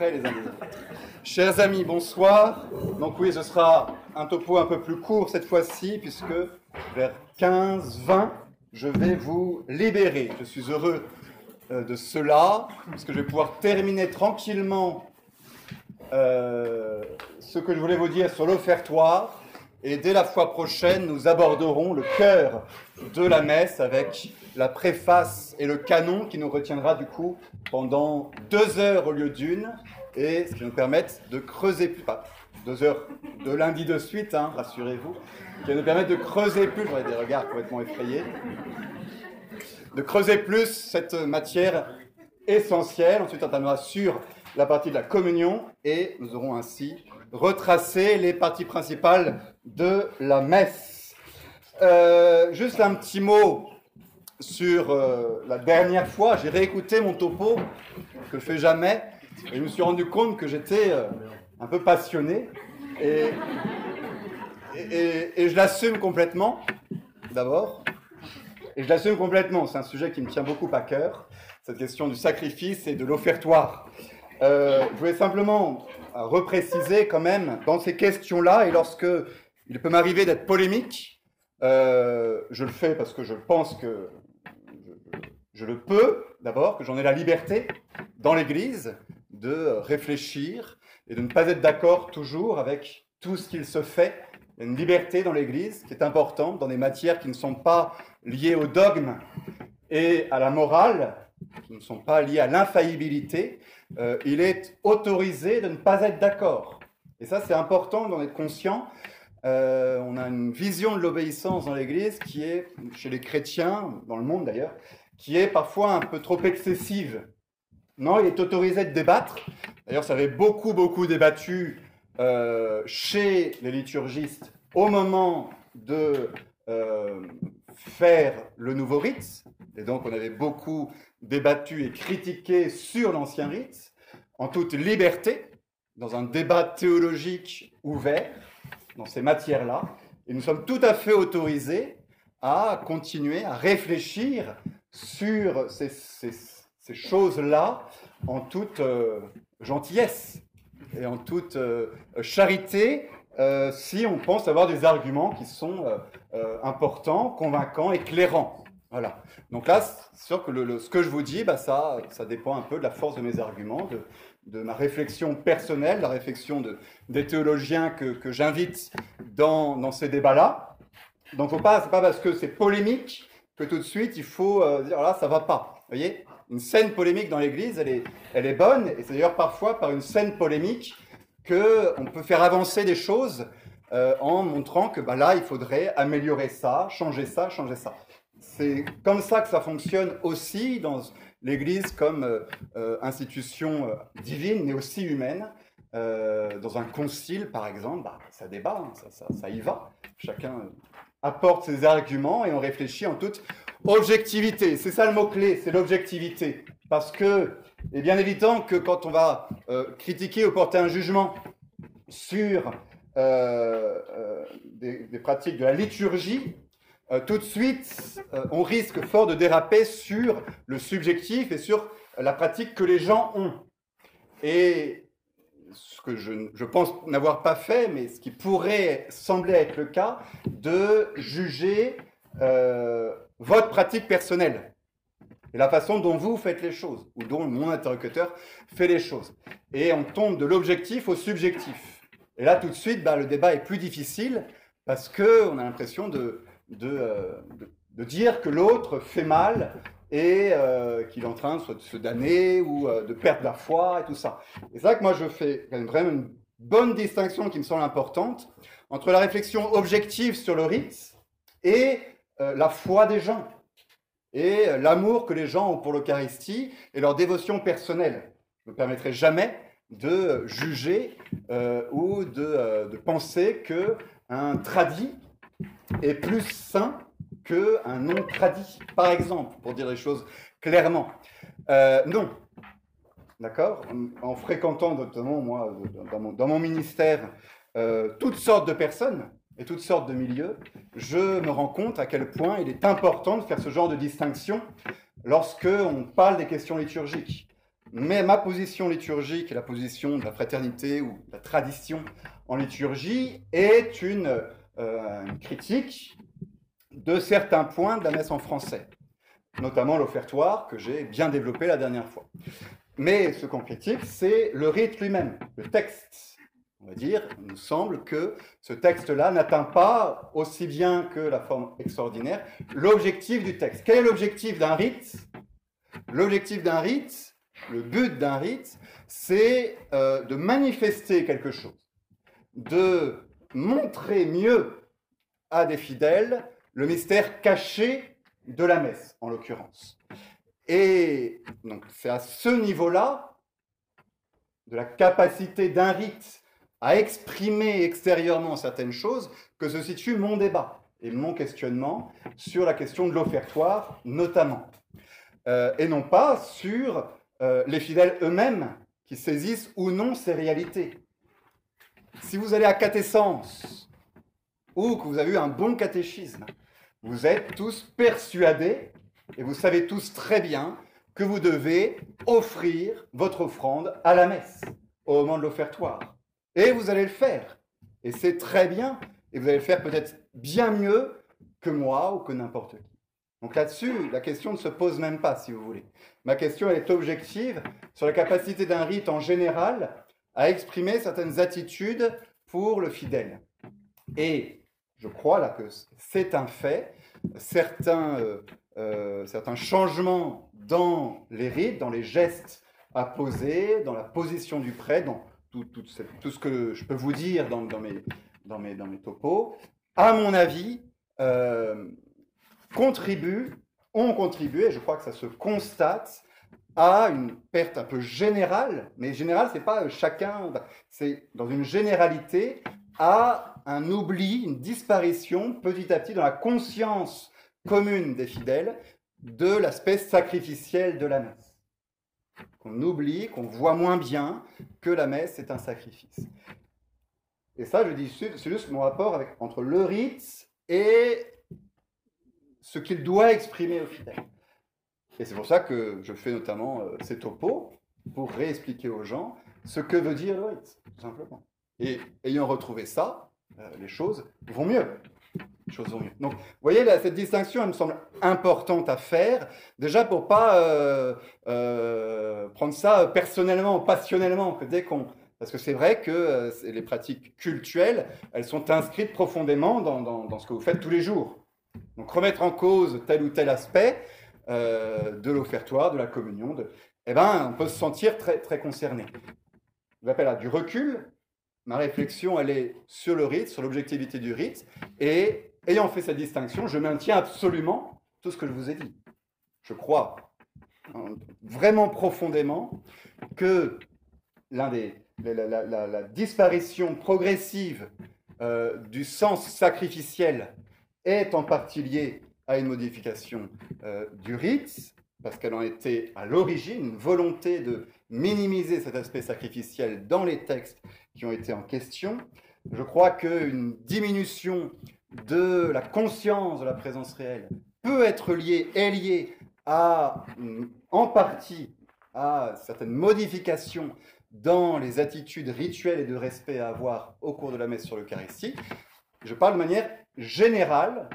les uns. Chers amis, bonsoir. Donc oui, ce sera un topo un peu plus court cette fois-ci, puisque vers 15-20, je vais vous libérer. Je suis heureux euh, de cela, parce que je vais pouvoir terminer tranquillement euh, ce que je voulais vous dire sur l'offertoire. Et dès la fois prochaine, nous aborderons le cœur de la messe avec la préface et le canon qui nous retiendra du coup pendant deux heures au lieu d'une et ce qui nous permettent de creuser plus, pas deux heures de lundi de suite, hein, rassurez-vous, qui nous permettre de creuser plus, j'aurais des regards complètement effrayés, de creuser plus cette matière essentielle. Ensuite, on terminera sur la partie de la communion et nous aurons ainsi retracé les parties principales de la messe. Euh, juste un petit mot sur euh, la dernière fois. J'ai réécouté mon topo, que je fais jamais, et je me suis rendu compte que j'étais euh, un peu passionné. Et, je l'assume complètement, d'abord. Et je l'assume complètement. C'est un sujet qui me tient beaucoup à cœur, cette question du sacrifice et de l'offertoire. Euh, je voulais simplement repréciser quand même dans ces questions-là, et lorsque il peut m'arriver d'être polémique, je le fais parce que je pense que je, le peux, d'abord, que j'en ai la liberté dans l'Église de réfléchir et de ne pas être d'accord toujours avec tout ce qu'il se fait. Il y a une liberté dans l'Église qui est importante dans des matières qui ne sont pas liées au dogme et à la morale, qui ne sont pas liées à l'infaillibilité, euh, il est autorisé de ne pas être d'accord. Et ça, c'est important d'en être conscient. Euh, on a une vision de l'obéissance dans l'Église qui est, chez les chrétiens, dans le monde d'ailleurs, qui est parfois un peu trop excessive. Non, il est autorisé de débattre. D'ailleurs, ça avait beaucoup, beaucoup débattu euh, chez les liturgistes au moment de euh, faire le nouveau rite. Et donc, on avait beaucoup débattu et critiqué sur l'ancien rite, en toute liberté, dans un débat théologique ouvert, dans ces matières-là. Et nous sommes tout à fait autorisés à continuer à réfléchir sur ces, choses-là en toute euh, gentillesse et en toute euh, charité euh, si on pense avoir des arguments qui sont importants, convaincants, éclairants. Voilà. Donc là, c'est sûr que ce que je vous dis, bah, ça, dépend un peu de la force de mes arguments, de, ma réflexion personnelle, la réflexion de, des théologiens que, j'invite dans, ces débats-là. Donc, faut pas, c'est pas parce que c'est polémique que tout de suite il faut euh, dire là, ça va pas. Vous voyez Une scène polémique dans l'Église, elle est, elle est bonne, et c'est d'ailleurs parfois par une scène polémique qu'on peut faire avancer des choses euh, en montrant que bah, là, il faudrait améliorer ça, changer ça, changer ça. C'est comme ça que ça fonctionne aussi dans l'Église comme euh, institution divine, mais aussi humaine. dans un concile, par exemple, bah, ça débat, hein, ça, ça, ça, y va. Chacun apporte ses arguments et on réfléchit en toute objectivité. C'est ça le mot-clé, c'est l'objectivité. Parce que il est bien évident que quand on va euh, critiquer ou porter un jugement sur euh, euh, des, des, pratiques de la liturgie, tout de suite, on risque fort de déraper sur le subjectif et sur la pratique que les gens ont. Et ce que je, pense n'avoir pas fait, mais ce qui pourrait sembler être le cas, de juger euh, votre pratique personnelle et la façon dont vous faites les choses, ou dont mon interlocuteur fait les choses. Et on tombe de l'objectif au subjectif. Et là, tout de suite, bah, le débat est plus difficile parce qu'on a l'impression de, euh, de, de, dire que l'autre fait mal et euh, qu'il est en train de se damner ou euh, de perdre la foi et tout ça. Et c'est là que moi, je fais vraiment une bonne distinction qui me semble importante entre la réflexion objective sur le rite et euh, la foi des gens et l'amour que les gens ont pour l'Eucharistie et leur dévotion personnelle. Je ne me permettrai jamais de juger ou de, de penser qu'un tradit est plus saint qu'un non tradit, par exemple, pour dire les choses clairement. Euh, non. D'accord? En, en, fréquentant notamment, moi, dans mon, ministère, euh, toutes sortes de personnes, et toutes sortes de milieux, je me rends compte à quel point il est important de faire ce genre de distinction lorsque on parle des questions liturgiques. mais ma position liturgique et la position de la fraternité ou de la tradition en liturgie est une, euh, une critique de certains points de la messe en français, notamment l'offertoire que j'ai bien développé la dernière fois. Mais ce qu'on critique, c'est le rite lui-même, le texte. On va dire, il nous semble que ce texte-là n'atteint pas, aussi bien que la forme extraordinaire, l'objectif du texte. Quel est l'objectif d'un rite? L'objectif d'un rite, le but d'un rite, c'est euh, de manifester quelque chose, de montrer mieux à des fidèles le mystère caché de la messe, en l'occurrence. Et donc c'est à ce niveau-là, de la capacité d'un rite à exprimer extérieurement certaines choses, que se situe mon débat et mon questionnement sur la question de l'offertoire notamment. Euh, et non pas sur euh, les fidèles eux-mêmes qui saisissent ou non ces réalités. Si vous allez à catessence ou que vous avez eu un bon catéchisme, vous êtes tous persuadés et vous savez tous très bien que vous devez offrir votre offrande à la messe au moment de l'offertoire. Et vous allez le faire. Et c'est très bien. Et vous allez le faire peut-être bien mieux que moi ou que n'importe qui. Donc là-dessus, la question ne se pose même pas, si vous voulez. Ma question est objective sur la capacité d'un rite en général à exprimer certaines attitudes pour le fidèle. Et je crois là que c'est un fait. Certains euh, euh, certains changements dans les rites, dans les gestes à poser, dans la position du prêtre, dans tout, tout, ce que je peux vous dire dans, mes, dans, mes, dans mes topos, à mon avis, euh, contribuent, ont contribué, et je crois que ça se constate, à une perte un peu générale, mais générale, c'est pas chacun, c'est dans une généralité, à un oubli, une disparition petit à petit dans la conscience commune des fidèles de l'aspect sacrificiel de la messe. Qu'on oublie, qu'on voit moins bien que la messe est un sacrifice. Et ça, je dis, c'est juste mon rapport entre le rite et ce qu'il doit exprimer aux fidèles. Et c'est pour ça que je fais notamment euh, ces topos pour réexpliquer aux gens ce que veut dire le rite, tout simplement. Et ayant retrouvé ça, euh, les choses vont mieux choses mieux. Donc, vous voyez, cette distinction, elle me semble importante à faire, déjà pour pas euh, euh, prendre ça personnellement, passionnellement. Parce que c'est vrai que les pratiques cultuelles, elles sont inscrites profondément dans, ce que vous faites tous les jours. Donc, remettre en cause tel ou tel aspect de l'offertoire, de la communion, eh ben, on peut se sentir très, très concerné. Je l'appelle à du recul, ma réflexion, elle est sur le rite, sur l'objectivité du rite, et ayant fait cette distinction, je maintiens absolument tout ce que je vous ai dit. Je crois hein, vraiment profondément que l'un des, la, disparition progressive euh, du sens sacrificiel est en partie liée à une modification euh, du rite, parce qu'elle en était à l'origine une volonté de minimiser cet aspect sacrificiel dans les textes qui ont été en question. Je crois qu'une diminution de la conscience de la présence réelle peut être liée, est liée à, en partie à certaines modifications dans les attitudes rituelles et de respect à avoir au cours de la messe sur l'Eucharistie. Je parle de manière générale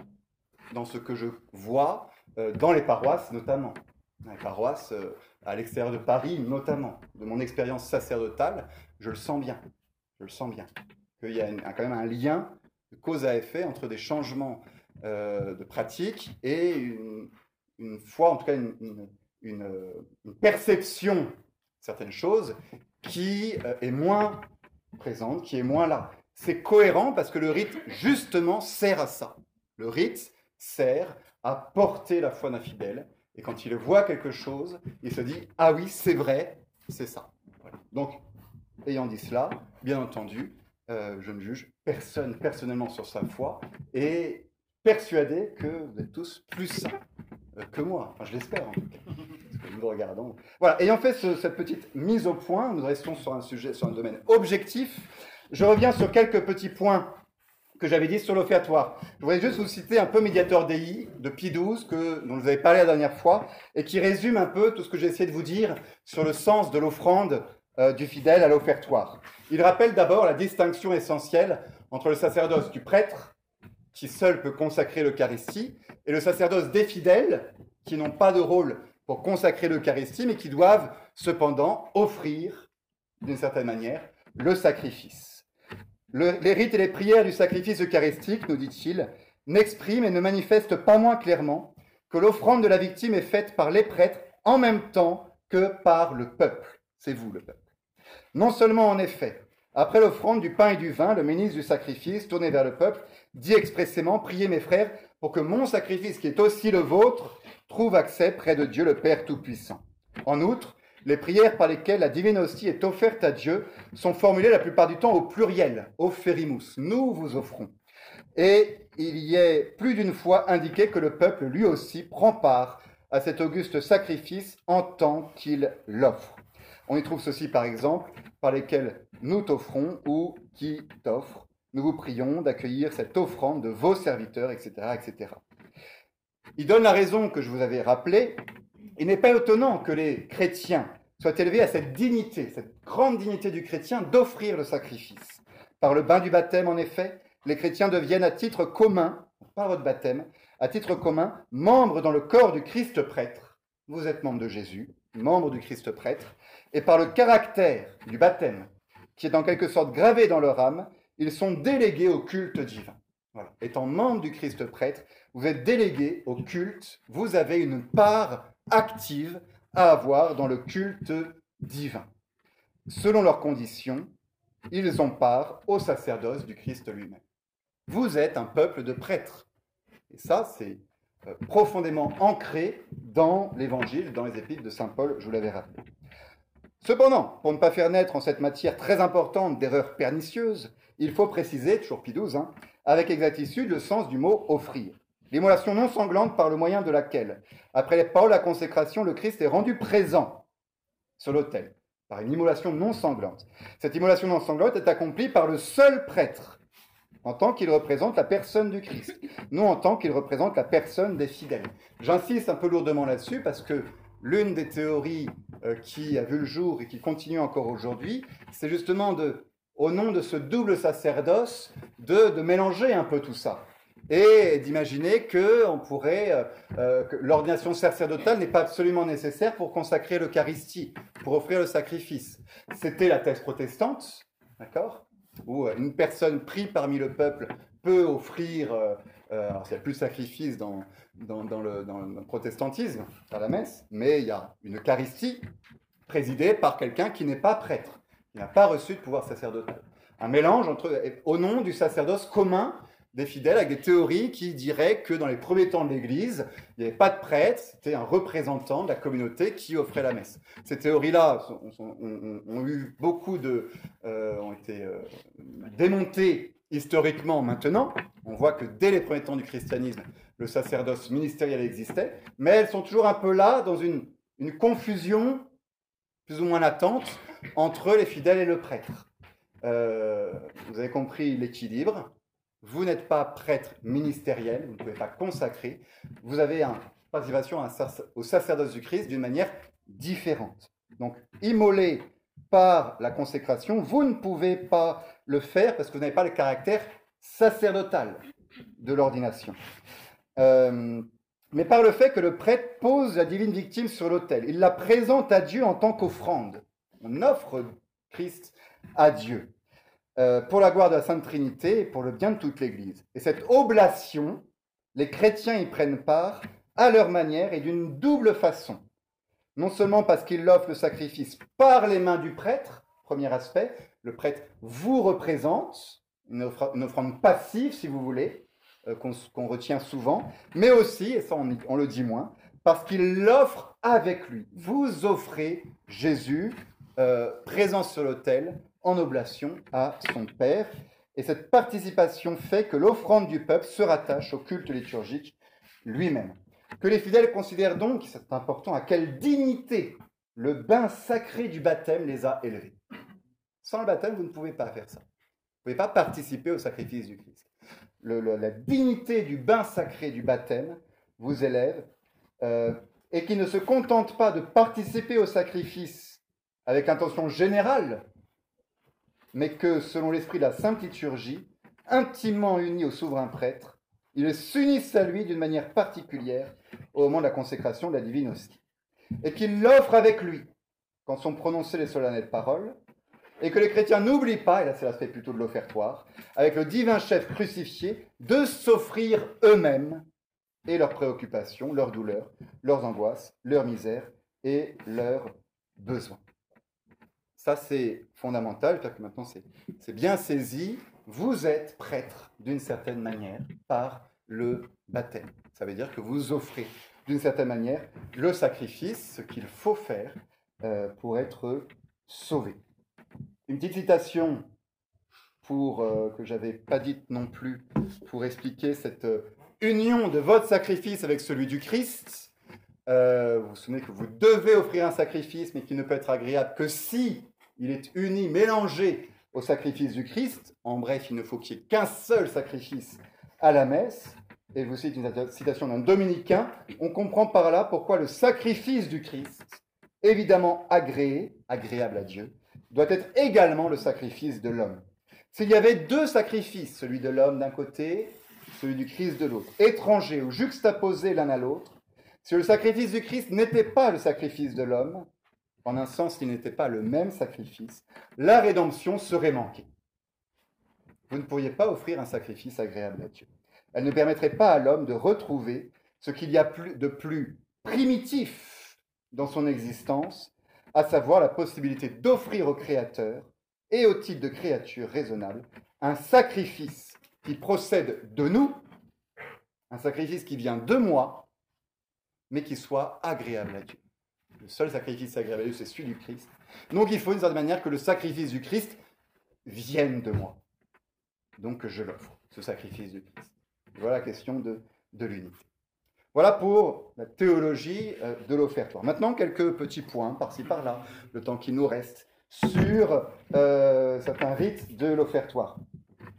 dans ce que je vois euh, dans les paroisses notamment. Les paroisses euh, à l'extérieur de Paris notamment. De mon expérience sacerdotale, je le sens bien. Je le sens bien. Qu'il y a quand même un lien de cause à effet entre des changements euh, de pratique et une, foi, en tout cas une, perception de certaines choses qui euh, est moins présente, qui est moins là. C'est cohérent parce que le rite, justement, sert à ça. Le rite sert à porter la foi d'un fidèle. Et quand il voit quelque chose, il se dit Ah oui, c'est vrai, c'est ça. Donc, ayant dit cela, bien entendu, euh, je ne juge personne personnellement sur sa foi et persuadé que vous êtes tous plus sains euh, que moi. Enfin, je l'espère en tout cas. nous regardons. Voilà, ayant fait cette petite mise au point, nous restons sur un sujet, sur un domaine objectif. Je reviens sur quelques petits points que j'avais dit sur l'offertoire. Je voudrais juste vous citer un peu Médiateur Dei de Pie XII, que, dont je vous avais parlé la dernière fois, et qui résume un peu tout ce que j'ai essayé de vous dire sur le sens de l'offrande euh, du fidèle à l'offertoire. Il rappelle d'abord la distinction essentielle entre le sacerdoce du prêtre, qui seul peut consacrer l'Eucharistie, et le sacerdoce des fidèles, qui n'ont pas de rôle pour consacrer l'Eucharistie, mais qui doivent cependant offrir, d'une certaine manière, le sacrifice les rites et les prières du sacrifice eucharistique, nous dit-il, n'expriment et ne manifestent pas moins clairement que l'offrande de la victime est faite par les prêtres en même temps que par le peuple. C'est vous le peuple. Non seulement en effet, après l'offrande du pain et du vin, le ministre du sacrifice, tourné vers le peuple, dit expressément, priez mes frères pour que mon sacrifice, qui est aussi le vôtre, trouve accès près de Dieu le Père Tout-Puissant. En outre, les prières par lesquelles la divine hostie est offerte à Dieu sont formulées la plupart du temps au pluriel, offerimus, nous vous offrons. Et il y est plus d'une fois indiqué que le peuple lui aussi prend part à cet auguste sacrifice en tant qu'il l'offre. On y trouve ceci par exemple, par lesquels nous t'offrons ou qui t'offre. Nous vous prions d'accueillir cette offrande de vos serviteurs, etc., etc. Il donne la raison que je vous avais rappelée il n'est pas étonnant que les chrétiens soient élevés à cette dignité, cette grande dignité du chrétien d'offrir le sacrifice. Par le bain du baptême, en effet, les chrétiens deviennent à titre commun, par votre baptême, à titre commun, membres dans le corps du Christ prêtre. Vous êtes membre de Jésus, membre du Christ prêtre, et par le caractère du baptême, qui est en quelque sorte gravé dans leur âme, ils sont délégués au culte divin. Étant membre du Christ prêtre, vous êtes délégués au culte, vous avez une part active à avoir dans le culte divin. Selon leurs conditions, ils ont part au sacerdoce du Christ lui-même. Vous êtes un peuple de prêtres. Et ça, c'est profondément ancré dans l'Évangile, dans les épîtres de Saint Paul, je vous l'avais rappelé. Cependant, pour ne pas faire naître en cette matière très importante d'erreurs pernicieuses, il faut préciser, toujours Pie hein, avec exactitude le sens du mot offrir. L'immolation non sanglante par le moyen de laquelle, après les paroles la consécration, le Christ est rendu présent sur l'autel, par une immolation non sanglante. Cette immolation non sanglante est accomplie par le seul prêtre, en tant qu'il représente la personne du Christ, non en tant qu'il représente la personne des fidèles. J'insiste un peu lourdement là-dessus parce que l'une des théories euh, qui a vu le jour et qui continue encore aujourd'hui, c'est justement de, au nom de ce double sacerdoce, de mélanger un peu tout ça et d'imaginer que euh, euh, que l'ordination sacerdotale n'est pas absolument nécessaire pour consacrer l'Eucharistie, pour offrir le sacrifice. C'était la thèse protestante, d'accord, où euh, une personne prise parmi le peuple peut offrir. alors, il n'y a plus de sacrifice dans, le, protestantisme, à la messe, mais il y a une Eucharistie présidée par quelqu'un qui n'est pas prêtre, qui n'a pas reçu de pouvoir sacerdotal. Un mélange entre, au nom du sacerdoce commun des fidèles avec des théories qui diraient que dans les premiers temps de l'Église, il n'y avait pas de prêtre, c'était un représentant de la communauté qui offrait la messe. Ces théories-là ont, eu beaucoup de, euh, ont été euh, démontées historiquement maintenant. On voit que dès les premiers temps du christianisme, le sacerdoce ministériel existait, mais elles sont toujours un peu là dans une, une confusion plus ou moins latente entre les fidèles et le prêtre. Euh, vous avez compris l'équilibre. Vous n'êtes pas prêtre ministériel, vous ne pouvez pas consacrer. Vous avez une participation au sacerdoce du Christ d'une manière différente. Donc, immolé par la consécration, vous ne pouvez pas le faire parce que vous n'avez pas le caractère sacerdotal de l'ordination. Euh, mais par le fait que le prêtre pose la divine victime sur l'autel, il la présente à Dieu en tant qu'offrande. On offre Christ à Dieu. Euh, pour la gloire de la Sainte Trinité et pour le bien de toute l'Église. Et cette oblation, les chrétiens y prennent part à leur manière et d'une double façon. Non seulement parce qu'ils offrent le sacrifice par les mains du prêtre, premier aspect, le prêtre vous représente, une, offrande passive si vous voulez, euh, qu'on retient souvent, mais aussi, et ça on, on le dit moins, parce qu'il l'offre avec lui. Vous offrez Jésus euh, présent sur l'autel en oblation à son Père. Et cette participation fait que l'offrande du peuple se rattache au culte liturgique lui-même. Que les fidèles considèrent donc, c'est important, à quelle dignité le bain sacré du baptême les a élevés. Sans le baptême, vous ne pouvez pas faire ça. Vous ne pouvez pas participer au sacrifice du Christ. la dignité du bain sacré du baptême vous élève, euh, et qui ne se contente pas de participer au sacrifice avec intention générale, mais que, selon l'esprit de la Sainte Liturgie, intimement uni au souverain prêtre, ils s'unissent à lui d'une manière particulière au moment de la consécration de la divine hostie, et qu'ils l'offrent avec lui quand sont prononcées les solennelles paroles, et que les chrétiens n'oublient pas, et là c'est l'aspect plutôt de l'offertoire, avec le divin chef crucifié, de s'offrir eux-mêmes et leurs préoccupations, leurs douleurs, leurs angoisses, leurs misères et leurs besoins. Ça c'est fondamental, cest que maintenant c'est bien saisi, vous êtes prêtre d'une certaine manière par le baptême. Ça veut dire que vous offrez d'une certaine manière le sacrifice, ce qu'il faut faire euh, pour être sauvé. Une petite citation pour, euh, que j'avais pas dite non plus pour expliquer cette euh, union de votre sacrifice avec celui du Christ. vous vous souvenez que vous devez offrir un sacrifice, mais qui ne peut être agréable que si il est uni, mélangé au sacrifice du Christ. En bref, il ne faut qu'il n'y ait qu'un seul sacrifice à la messe. Et je vous cite une citation d'un dominicain. On comprend par là pourquoi le sacrifice du Christ, évidemment agréé, agréable à Dieu, doit être également le sacrifice de l'homme. S'il y avait deux sacrifices, celui de l'homme d'un côté, celui du Christ de l'autre, étrangers ou juxtaposés l'un à l'autre, si le sacrifice du Christ n'était pas le sacrifice de l'homme, en un sens il n'était pas le même sacrifice, la rédemption serait manquée. Vous ne pourriez pas offrir un sacrifice agréable à Dieu. Elle ne permettrait pas à l'homme de retrouver ce qu'il y a de plus primitif dans son existence, à savoir la possibilité d'offrir au Créateur et au type de créature raisonnable un sacrifice qui procède de nous, un sacrifice qui vient de moi, mais qui soit agréable à Dieu. Le seul sacrifice agréable c'est celui du Christ. Donc il faut d'une certaine manière que le sacrifice du Christ vienne de moi. Donc je l'offre, ce sacrifice du Christ. Voilà la question de, de l'unité. Voilà pour la théologie euh, de l'offertoire. Maintenant, quelques petits points par-ci par-là, le temps qui nous reste, sur euh, certains rites de l'offertoire.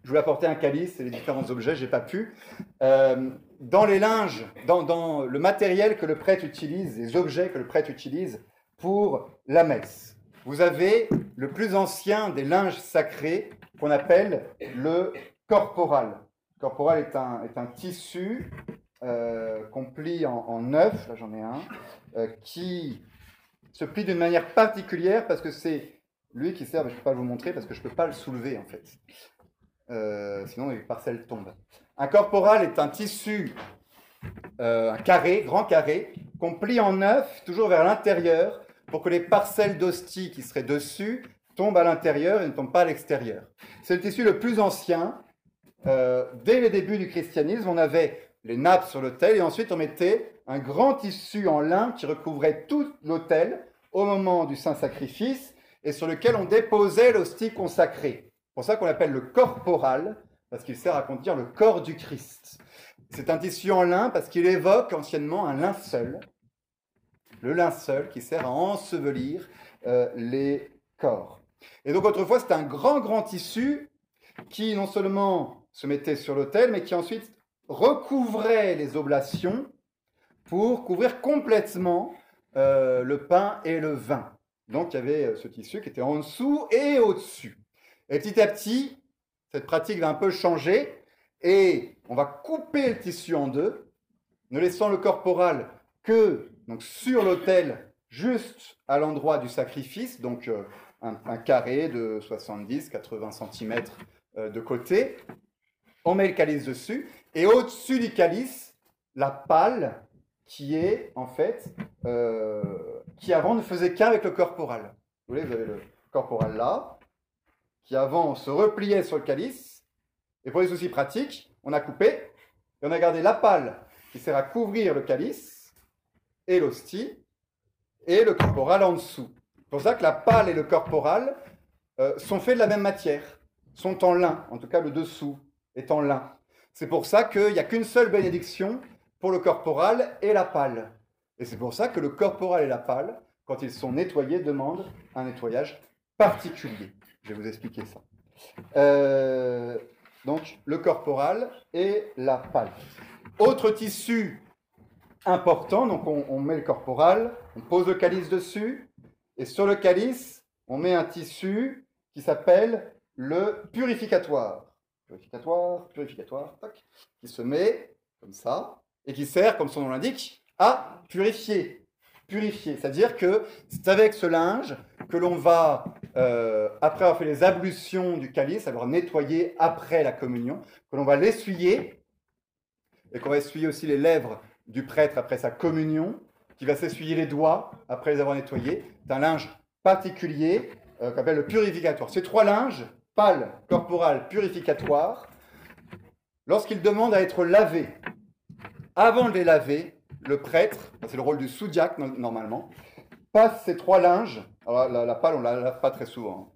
Je voulais apporter un calice et les différents objets, j'ai pas pu. Euh, dans les linges, dans, le matériel que le prêtre utilise, les objets que le prêtre utilise pour la messe, vous avez le plus ancien des linges sacrés qu'on appelle le corporal. Le corporal est un, tissu euh, qu'on plie en, neuf, là j'en ai un, euh, qui se plie d'une manière particulière parce que c'est lui qui sert, je ne peux pas vous montrer parce que je ne peux pas le soulever en fait. Euh, sinon les parcelles tombent. Un corporal est un tissu, un carré, grand carré, qu'on plie en neuf, toujours vers l'intérieur, pour que les parcelles d'hostie qui seraient dessus tombent à l'intérieur et ne tombent pas à l'extérieur. C'est le tissu le plus ancien. dès les débuts du christianisme, on avait les nappes sur l'autel, et ensuite on mettait un grand tissu en lin qui recouvrait tout l'autel au moment du saint sacrifice, et sur lequel on déposait l'hostie consacrée. C'est pour ça qu'on l'appelle le corporal, parce qu'il sert à contenir le corps du Christ. C'est un tissu en lin parce qu'il évoque anciennement un linceul, le linceul qui sert à ensevelir euh, les corps. Et donc autrefois, c'était un grand, grand tissu qui non seulement se mettait sur l'autel, mais qui ensuite recouvrait les oblations pour couvrir complètement euh, le pain et le vin. Donc il y avait euh, ce tissu qui était en dessous et au-dessus. Et petit à petit, cette pratique va un peu changer et on va couper le tissu en deux, ne laissant le corporal que donc, sur l'autel, juste à l'endroit du sacrifice, donc euh, un, carré de 70-80 cm de côté. On met le calice dessus et au-dessus du calice, la pâle qui est en fait, euh, qui avant ne faisait qu'avec le corporal. Vous voyez, vous avez le corporal là, qui avant se repliait sur le calice, et pour les soucis pratiques, on a coupé, et on a gardé la pâle qui sert à couvrir le calice, et l'hostie, et le corporal en dessous. C'est pour ça que la pâle et le corporal euh, sont faits de la même matière, sont en lin, en tout cas le dessous est en lin. C'est pour ça qu'il n'y a qu'une seule bénédiction pour le corporal et la pâle. Et c'est pour ça que le corporal et la pâle, quand ils sont nettoyés, demandent un nettoyage particulier. Je vais vous expliquer ça. Euh, donc le corporal et la pâle. Autre tissu important, donc on, met le corporal, on pose le calice dessus, et sur le calice, on met un tissu qui s'appelle le purificatoire. Purificatoire, purificatoire, tac, qui se met comme ça, et qui sert, comme son nom l'indique, à purifier. Purifier, c'est-à-dire que c'est avec ce linge que l'on va, euh, après avoir fait les ablutions du calice, alors nettoyer après la communion, que l'on va l'essuyer, et qu'on va essuyer aussi les lèvres du prêtre après sa communion, qui va s'essuyer les doigts après les avoir nettoyés. C'est un linge particulier euh, qu'on appelle le purificatoire. Ces trois linges, pâle, corporal, purificatoire, lorsqu'ils demandent à être lavés, avant de les laver, le prêtre, c'est le rôle du sous-diacre normalement, passe ces trois linges, alors la, la pâle on la lave pas très souvent,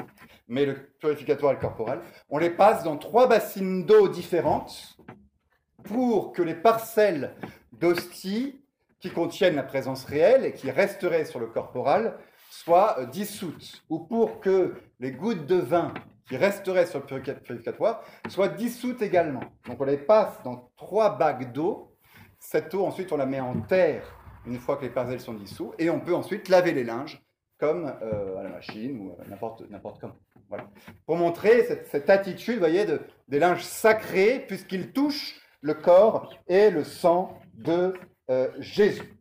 hein, mais le purificatoire et le corporal, on les passe dans trois bassines d'eau différentes pour que les parcelles d'hostie qui contiennent la présence réelle et qui resteraient sur le corporal soient euh, dissoutes, ou pour que les gouttes de vin qui resteraient sur le purificatoire soient dissoutes également. Donc on les passe dans trois bagues d'eau. Cette eau, ensuite, on la met en terre une fois que les parcelles sont dissous, et on peut ensuite laver les linges comme euh, à la machine ou n'importe n'importe comment. Voilà. Pour montrer cette, attitude, vous voyez, de, des linges sacrés, puisqu'ils touchent le corps et le sang de euh, Jésus.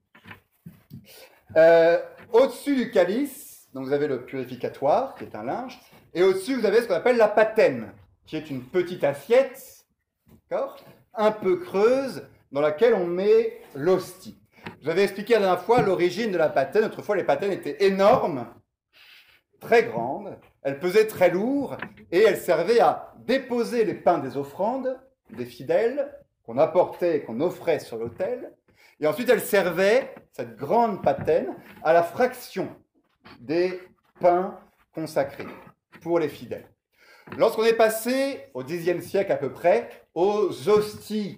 Euh, au-dessus du calice, donc vous avez le purificatoire, qui est un linge, et au-dessus, vous avez ce qu'on appelle la patène, qui est une petite assiette, un peu creuse, dans laquelle on met l'hostie. Je vous avais expliqué la dernière fois l'origine de la patène. Autrefois, les patènes étaient énormes, très grandes, elles pesaient très lourd, et elles servaient à déposer les pains des offrandes des fidèles qu'on apportait, qu'on offrait sur l'autel. Et ensuite, elle servait, cette grande patène, à la fraction des pains consacrés pour les fidèles. Lorsqu'on est passé au Xe siècle à peu près aux hosties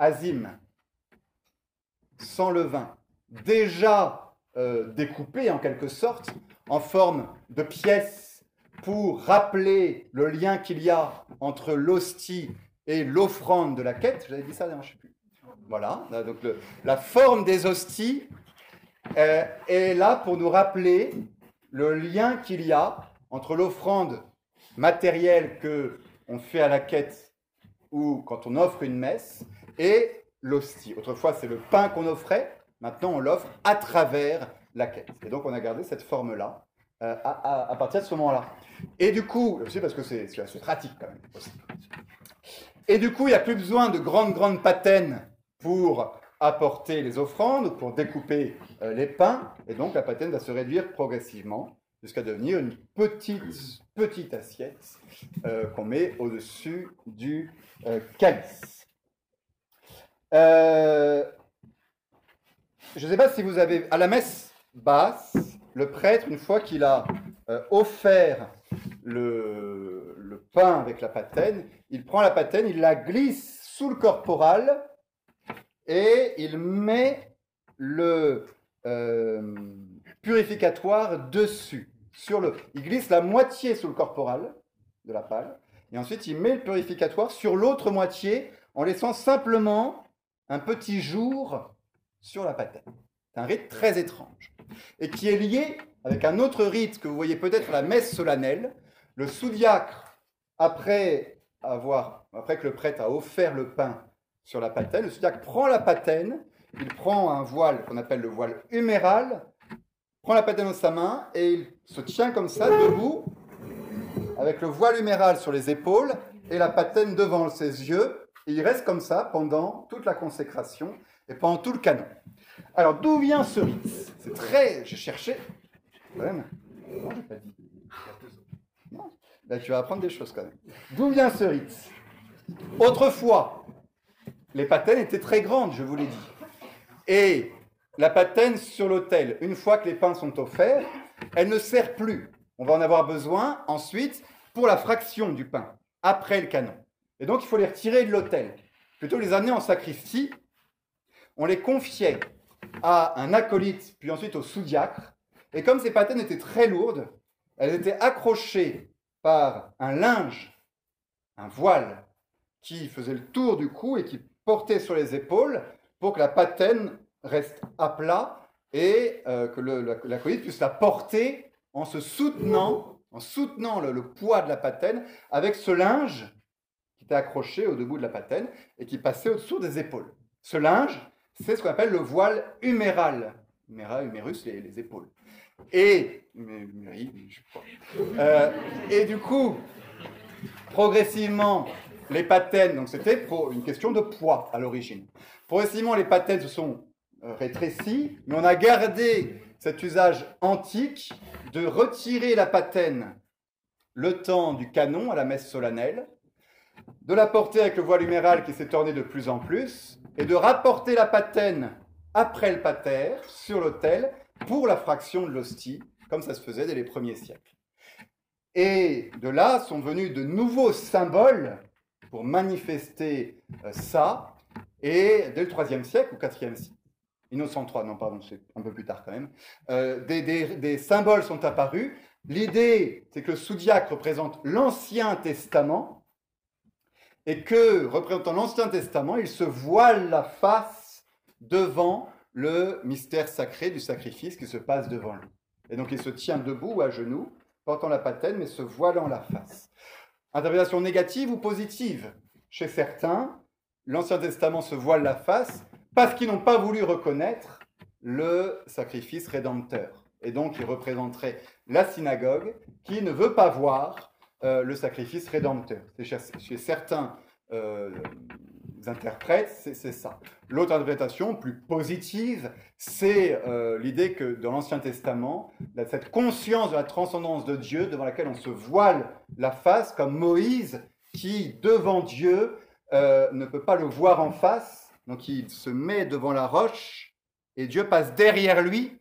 azim, sans levain, déjà euh, découpées en quelque sorte en forme de pièces pour rappeler le lien qu'il y a entre l'hostie et l'offrande de la quête. J'avais dit ça, je ne sais plus. Voilà, donc la forme des hosties euh, est là pour nous rappeler le lien qu'il y a entre l'offrande matérielle que on fait à la quête ou quand on offre une messe et l'hostie. Autrefois, c'est le pain qu'on offrait, maintenant on l'offre à travers la quête. Et donc on a gardé cette forme-là euh, à, partir de ce moment-là. Et du coup, aussi parce que c'est assez pratique quand même. Et du coup, il n'y a plus besoin de grandes, grandes patènes pour apporter les offrandes, pour découper euh, les pains. Et donc, la patène va se réduire progressivement jusqu'à devenir une petite, petite assiette euh, qu'on met au-dessus du euh, je ne sais pas si vous avez, à la messe basse, le prêtre, une fois qu'il a offert le, le pain avec la patène, il prend la patène, il la glisse sous le corporal et il met le euh, purificatoire dessus. Sur le, il glisse la moitié sous le corporal de la pâle et ensuite il met le purificatoire sur l'autre moitié en laissant simplement un petit jour sur la patène. C'est un rite très étrange et qui est lié avec un autre rite que vous voyez peut-être à la messe solennelle. Le sous-diacre, après avoir, après que le prêtre a offert le pain sur la patène, le sous-diacre prend la patène, il prend un voile qu'on appelle le voile huméral, prend la patène dans sa main et il se tient comme ça, debout, avec le voile huméral sur les épaules et la patène devant ses yeux. Et il reste comme ça pendant toute la consécration et pendant tout le canon. Alors, d'où vient ce rite C'est très. J'ai cherché. Non, tu vas apprendre des choses quand même. D'où vient ce rite Autrefois, les patènes étaient très grandes, je vous l'ai dit. Et la patène sur l'autel, une fois que les pains sont offerts, elle ne sert plus. On va en avoir besoin ensuite pour la fraction du pain, après le canon. Et donc, il faut les retirer de l'autel. Plutôt les amener en sacristie. On les confiait à un acolyte, puis ensuite au sous-diacre. Et comme ces patènes étaient très lourdes, elles étaient accrochées par un linge, un voile qui faisait le tour du cou et qui portait sur les épaules pour que la patène reste à plat et euh, que l'acolyte puisse la porter en se soutenant, en soutenant le, poids de la patène avec ce linge accroché au debout de la patène et qui passait au-dessous des épaules. Ce linge, c'est ce qu'on appelle le voile huméral. Huméra, humérus, les, les épaules. Et, euh, et du coup, progressivement, les patènes, donc c'était pour une question de poids à l'origine. Progressivement, les patènes se sont euh, rétrécies, mais on a gardé cet usage antique de retirer la patène le temps du canon à la messe solennelle, de la porter avec le voile huméral qui s'est orné de plus en plus, et de rapporter la patène après le pater sur l'autel pour la fraction de l'hostie, comme ça se faisait dès les premiers siècles. Et de là sont venus de nouveaux symboles pour manifester euh, ça, et dès le IIIe siècle ou IVe siècle, Innocent III, non pardon, c'est un peu plus tard quand même, euh, des, symboles sont apparus. L'idée, c'est que le sous-diacre représente l'Ancien Testament, et que, représentant l'Ancien Testament, il se voile la face devant le mystère sacré du sacrifice qui se passe devant lui. Et donc il se tient debout à genoux, portant la patène, mais se voilant la face. Interprétation négative ou positive? Chez certains, l'Ancien Testament se voile la face parce qu'ils n'ont pas voulu reconnaître le sacrifice rédempteur. Et donc, il représenterait la synagogue qui ne veut pas voir euh, le sacrifice rédempteur. Chez, certains euh, interprètes, c'est ça. L'autre interprétation, plus positive, c'est euh, l'idée que dans l'Ancien Testament, cette conscience de la transcendance de Dieu devant laquelle on se voile la face, comme Moïse qui, devant Dieu, ne peut pas le voir en face, donc il se met devant la roche et Dieu passe derrière lui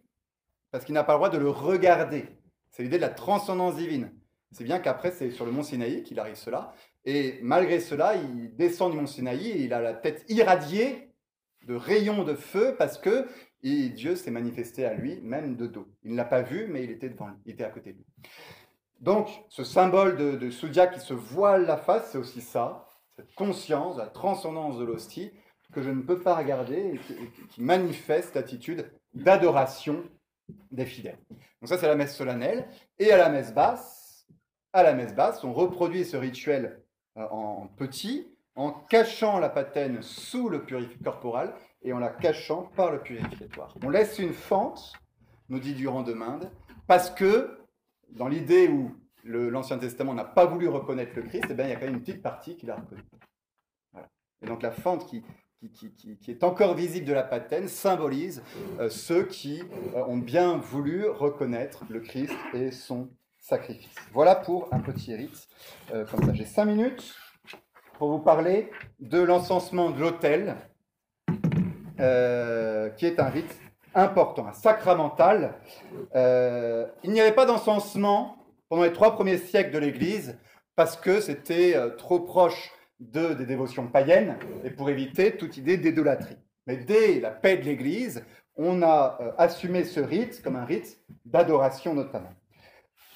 parce qu'il n'a pas le droit de le regarder. C'est l'idée de la transcendance divine. C'est bien qu'après, c'est sur le mont Sinaï qu'il arrive cela. Et malgré cela, il descend du mont Sinaï et il a la tête irradiée de rayons de feu parce que Dieu s'est manifesté à lui, même de dos. Il ne l'a pas vu, mais il était devant lui, il était à côté de lui. Donc, ce symbole de, de qui se voile la face, c'est aussi ça, cette conscience, la transcendance de l'hostie, que je ne peux pas regarder et qui, manifeste l'attitude d'adoration des fidèles. Donc ça, c'est la messe solennelle. Et à la messe basse, à la messe basse, on reproduit ce rituel euh, en petit, en cachant la patène sous le purificateur corporal et en la cachant par le purificatoire. On laisse une fente, nous dit Durand de Minde, parce que dans l'idée où l'Ancien Testament n'a pas voulu reconnaître le Christ, eh bien, il y a quand même une petite partie qui l'a reconnu. Et donc la fente qui, est encore visible de la patène symbolise euh, ceux qui euh, ont bien voulu reconnaître le Christ et son sacrifice. Voilà pour un petit rite. Euh, comme ça, j'ai cinq minutes pour vous parler de l'encensement de l'autel, qui est un rite important, un sacramental. il n'y avait pas d'encensement pendant les trois premiers siècles de l'Église parce que c'était trop proche de, des dévotions païennes et pour éviter toute idée d'idolâtrie. Mais dès la paix de l'Église, on a euh, assumé ce rite comme un rite d'adoration notamment.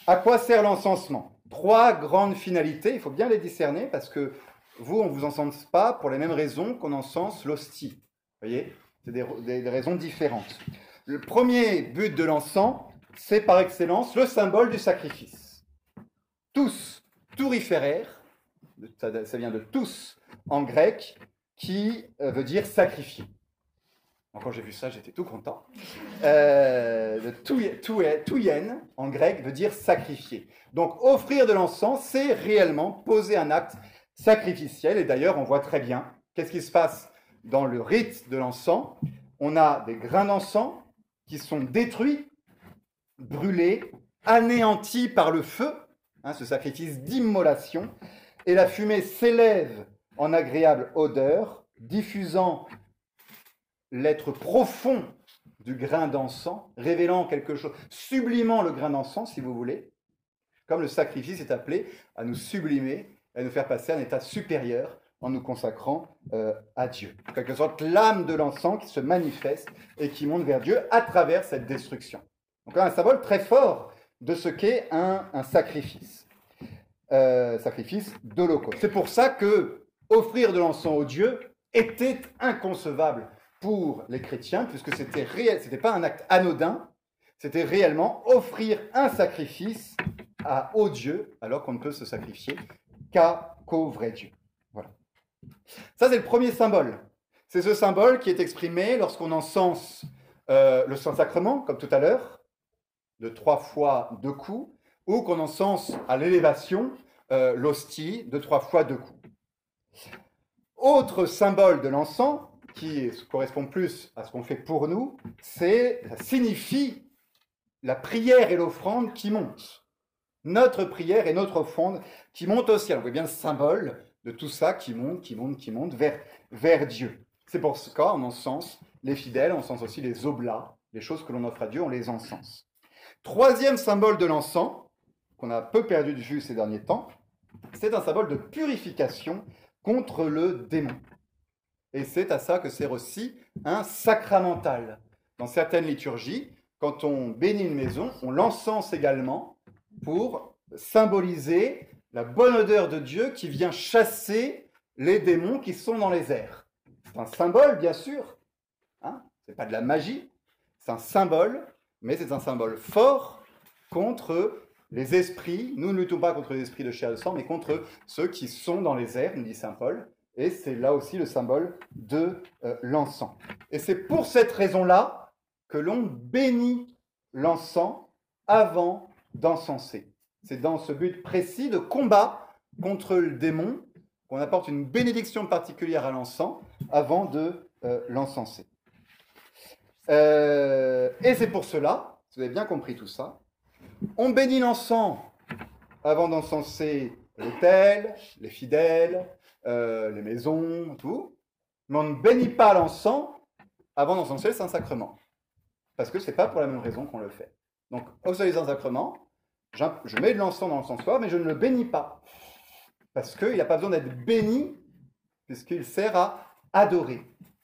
À quoi sert l'encensement? Trois grandes finalités, il faut bien les discerner parce que vous, on ne vous encense pas pour les mêmes raisons qu'on encense l'hostie. Vous voyez? C'est des, raisons différentes. Le premier but de l'encens, c'est par excellence le symbole du sacrifice. Tous, turiféraires, ça, vient de tous en grec, qui euh, veut dire sacrifier. Quand j'ai vu ça, j'étais tout content. Euh, touyen en grec veut dire sacrifier. Donc offrir de l'encens, c'est réellement poser un acte sacrificiel. Et d'ailleurs, on voit très bien qu'est-ce qui se passe dans le rite de l'encens? On a des grains d'encens qui sont détruits, brûlés, anéantis par le feu, hein, ce sacrifice d'immolation et la fumée s'élève en agréable odeur, diffusant l'être profond du grain d'encens, révélant quelque chose, sublimant le grain d'encens, si vous voulez, comme le sacrifice est appelé à nous sublimer, à nous faire passer à un état supérieur en nous consacrant euh, à Dieu. En quelque sorte, l'âme de l'encens qui se manifeste et qui monte vers Dieu à travers cette destruction. Donc un symbole très fort de ce qu'est un sacrifice. euh, sacrifice d'Holocauste. C'est pour ça que offrir de l'encens au Dieu était inconcevable pour les chrétiens, puisque c'était réel, c'était pas un acte anodin, c'était réellement offrir un sacrifice à, au Dieu, alors qu'on ne peut se sacrifier qu'à, qu'au vrai Dieu. Voilà. Ça, c'est le premier symbole. C'est ce symbole qui est exprimé lorsqu'on encense euh, le Saint-Sacrement, comme tout à l'heure, de trois fois deux coups, ou qu'on encense à l'élévation euh, l'hostie de trois fois deux coups. Autre symbole de l'encens, qui correspond plus à ce qu'on fait pour nous, c'est, ça signifie la prière et l'offrande qui montent. Notre prière et notre offrande qui montent au ciel. On voit bien le symbole de tout ça qui monte, qui monte, qui monte vers, vers Dieu. C'est pour ce cas, on encense les fidèles, on encense aussi les oblats, les choses que l'on offre à Dieu, on les encense. Troisième symbole de l'encens, qu'on a peu perdu de vue ces derniers temps, c'est un symbole de purification contre le démon. Et c'est à ça que sert aussi un sacramental. Dans certaines liturgies, quand on bénit une maison, on l'encense également pour symboliser la bonne odeur de Dieu qui vient chasser les démons qui sont dans les airs. C'est un symbole, bien sûr. Hein Ce n'est pas de la magie. C'est un symbole, mais c'est un symbole fort contre les esprits. Nous ne luttons pas contre les esprits de chair et de sang, mais contre ceux qui sont dans les airs, nous dit saint Paul. Et c'est là aussi le symbole de euh, l'encens. Et c'est pour cette raison-là que l'on bénit l'encens avant d'encenser. C'est dans ce but précis de combat contre le démon qu'on apporte une bénédiction particulière à l'encens avant de euh, l'encenser. Euh, et c'est pour cela, vous avez bien compris tout ça, on bénit l'encens avant d'encenser l'autel, les fidèles, euh, les maisons, tout. Mais on ne bénit pas l'encens avant d'encenser le Saint-Sacrement. Parce que ce n'est pas pour la même raison qu'on le fait. Donc, au seuil Saint-Sacrement, je mets de l'encens dans l'encensoir, mais je ne le bénis pas. Parce qu'il n'a pas besoin d'être béni, puisqu'il sert à adorer.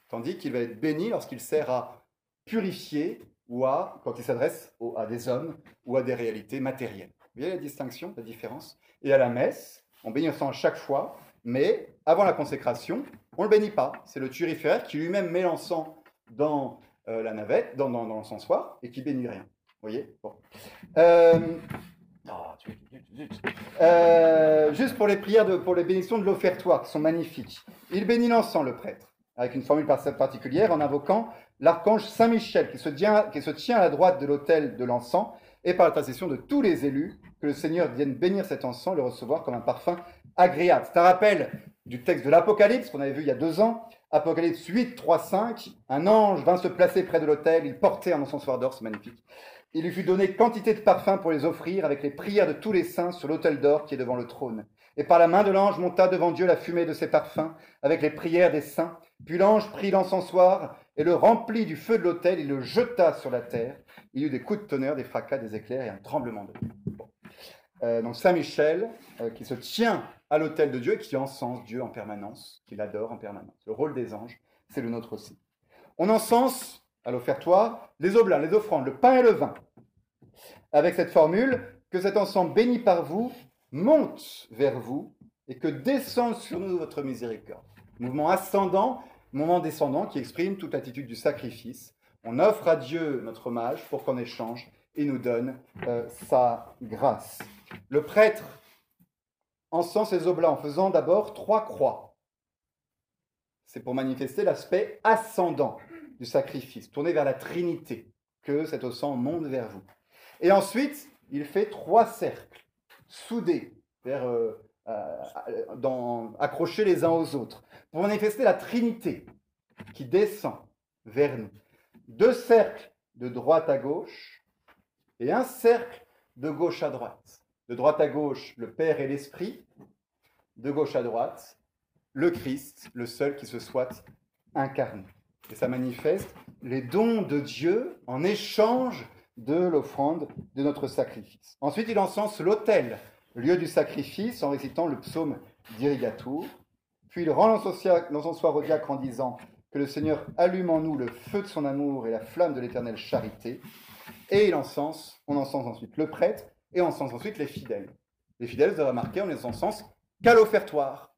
Tandis qu'il va être béni lorsqu'il sert à purifier ou à, quand il s'adresse à des hommes ou à des réalités matérielles. Vous voyez la distinction, la différence? Et à la messe, on bénit l'encens à chaque fois, mais avant la consécration, on ne le bénit pas. C'est le turiféraire qui lui-même met l'encens dans euh, la navette, dans, dans, l'encensoir, et qui bénit rien. Vous voyez? Bon. euh, euh, juste pour les prières, de, pour les bénédictions de l'offertoire, qui sont magnifiques. Il bénit l'encens, le prêtre, avec une formule particulière, en invoquant l'archange Saint-Michel, qui se tient à la droite de l'autel de l'encens, et par l'intercession de tous les élus, que le Seigneur vienne bénir cet encens, le recevoir comme un parfum agréable. C'est un rappel du texte de l'Apocalypse qu'on avait vu il y a deux ans. Apocalypse 8, 3, 5. Un ange vint se placer près de l'autel, il portait un encensoir d'or, c'est magnifique. Il lui fut donné quantité de parfums pour les offrir avec les prières de tous les saints sur l'autel d'or qui est devant le trône. Et par la main de l'ange monta devant Dieu la fumée de ses parfums avec les prières des saints. Puis l'ange prit l'encensoir et le remplit du feu de l'autel, il le jeta sur la terre. Il y eut des coups de tonnerre, des fracas, des éclairs et un tremblement de terre. Euh, donc Saint Michel, euh, qui se tient à l'autel de Dieu et qui encense Dieu en permanence, qui l'adore en permanence. Le rôle des anges, c'est le nôtre aussi. On encense à l'offertoire les oblats, les offrandes, le pain et le vin, avec cette formule que cet encens béni par vous monte vers vous et que descende sur nous votre miséricorde. Mouvement ascendant, mouvement descendant qui exprime toute l'attitude du sacrifice. On offre à Dieu notre hommage pour qu'en échange, il nous donne euh, sa grâce. Le prêtre encense ses oblats en faisant d'abord trois croix. C'est pour manifester l'aspect ascendant du sacrifice, tourné vers la Trinité, que cet encens monte vers vous. Et ensuite, il fait trois cercles, soudés, vers, euh, accrochés les uns aux autres, pour manifester la Trinité qui descend vers nous. Deux cercles de droite à gauche et un cercle de gauche à droite. De droite à gauche, le Père et l'Esprit. De gauche à droite, le Christ, le seul qui se soit incarné. Et ça manifeste les dons de Dieu en échange de l'offrande de notre sacrifice. Ensuite, il encense l'autel, lieu du sacrifice, en récitant le psaume d'Irrigatur. Puis il rend l'encensoir au diacre en disant que le Seigneur allume en nous le feu de son amour et la flamme de l'éternelle charité. Et il encense, on encense ensuite le prêtre et on encense ensuite les fidèles. Les fidèles, vous avez remarqué, on les encense qu'à l'offertoire.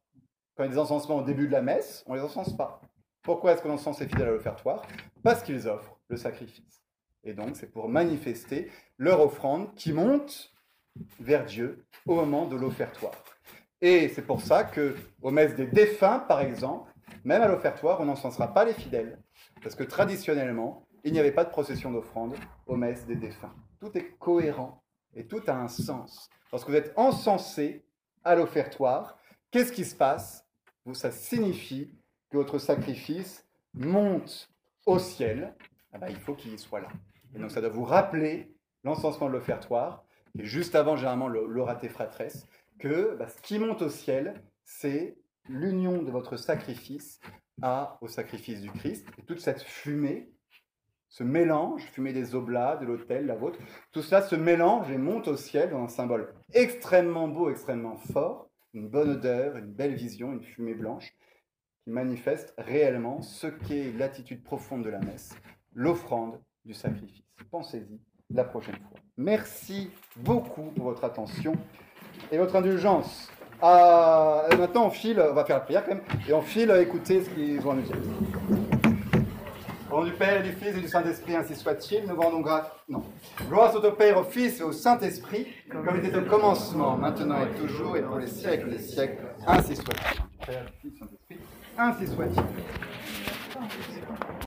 Quand il y a des encensements au début de la messe, on les encense pas. Pourquoi est-ce qu'on encense les fidèles à l'offertoire? Parce qu'ils offrent le sacrifice. Et donc, c'est pour manifester leur offrande qui monte vers Dieu au moment de l'offertoire. Et c'est pour ça que, aux messes des défunts, par exemple, même à l'offertoire, on n'encensera pas les fidèles. Parce que traditionnellement, il n'y avait pas de procession d'offrande aux messes des défunts. Tout est cohérent et tout a un sens. Lorsque vous êtes encensé à l'offertoire, qu'est-ce qui se passe? Ça signifie que votre sacrifice monte au ciel. Ah ben, il faut qu'il soit là. Et donc ça doit vous rappeler l'encensement de l'offertoire, et juste avant généralement l'oraté fratresse, que bah, ce qui monte au ciel, c'est l'union de votre sacrifice à, au sacrifice du Christ. Et toute cette fumée, ce mélange, fumée des oblats, de l'autel, la vôtre, tout cela se mélange et monte au ciel dans un symbole extrêmement beau, extrêmement fort, une bonne odeur, une belle vision, une fumée blanche, qui manifeste réellement ce qu'est l'attitude profonde de la messe, l'offrande du sacrifice. Pensez-y la prochaine fois. Merci beaucoup pour votre attention et votre indulgence. Ah, maintenant, on file, on va faire la prière quand même, et on file à écouter ce qu'ils vont nous dire. Au nom du Père du Fils et du Saint-Esprit, ainsi soit-il, nous rendons grâce. Non. Gloire soit au Père, au Fils et au Saint-Esprit, comme il était au commencement, maintenant et toujours, et pour les siècles des siècles, ainsi soit-il. Père, Fils, Saint-Esprit, ainsi soit-il.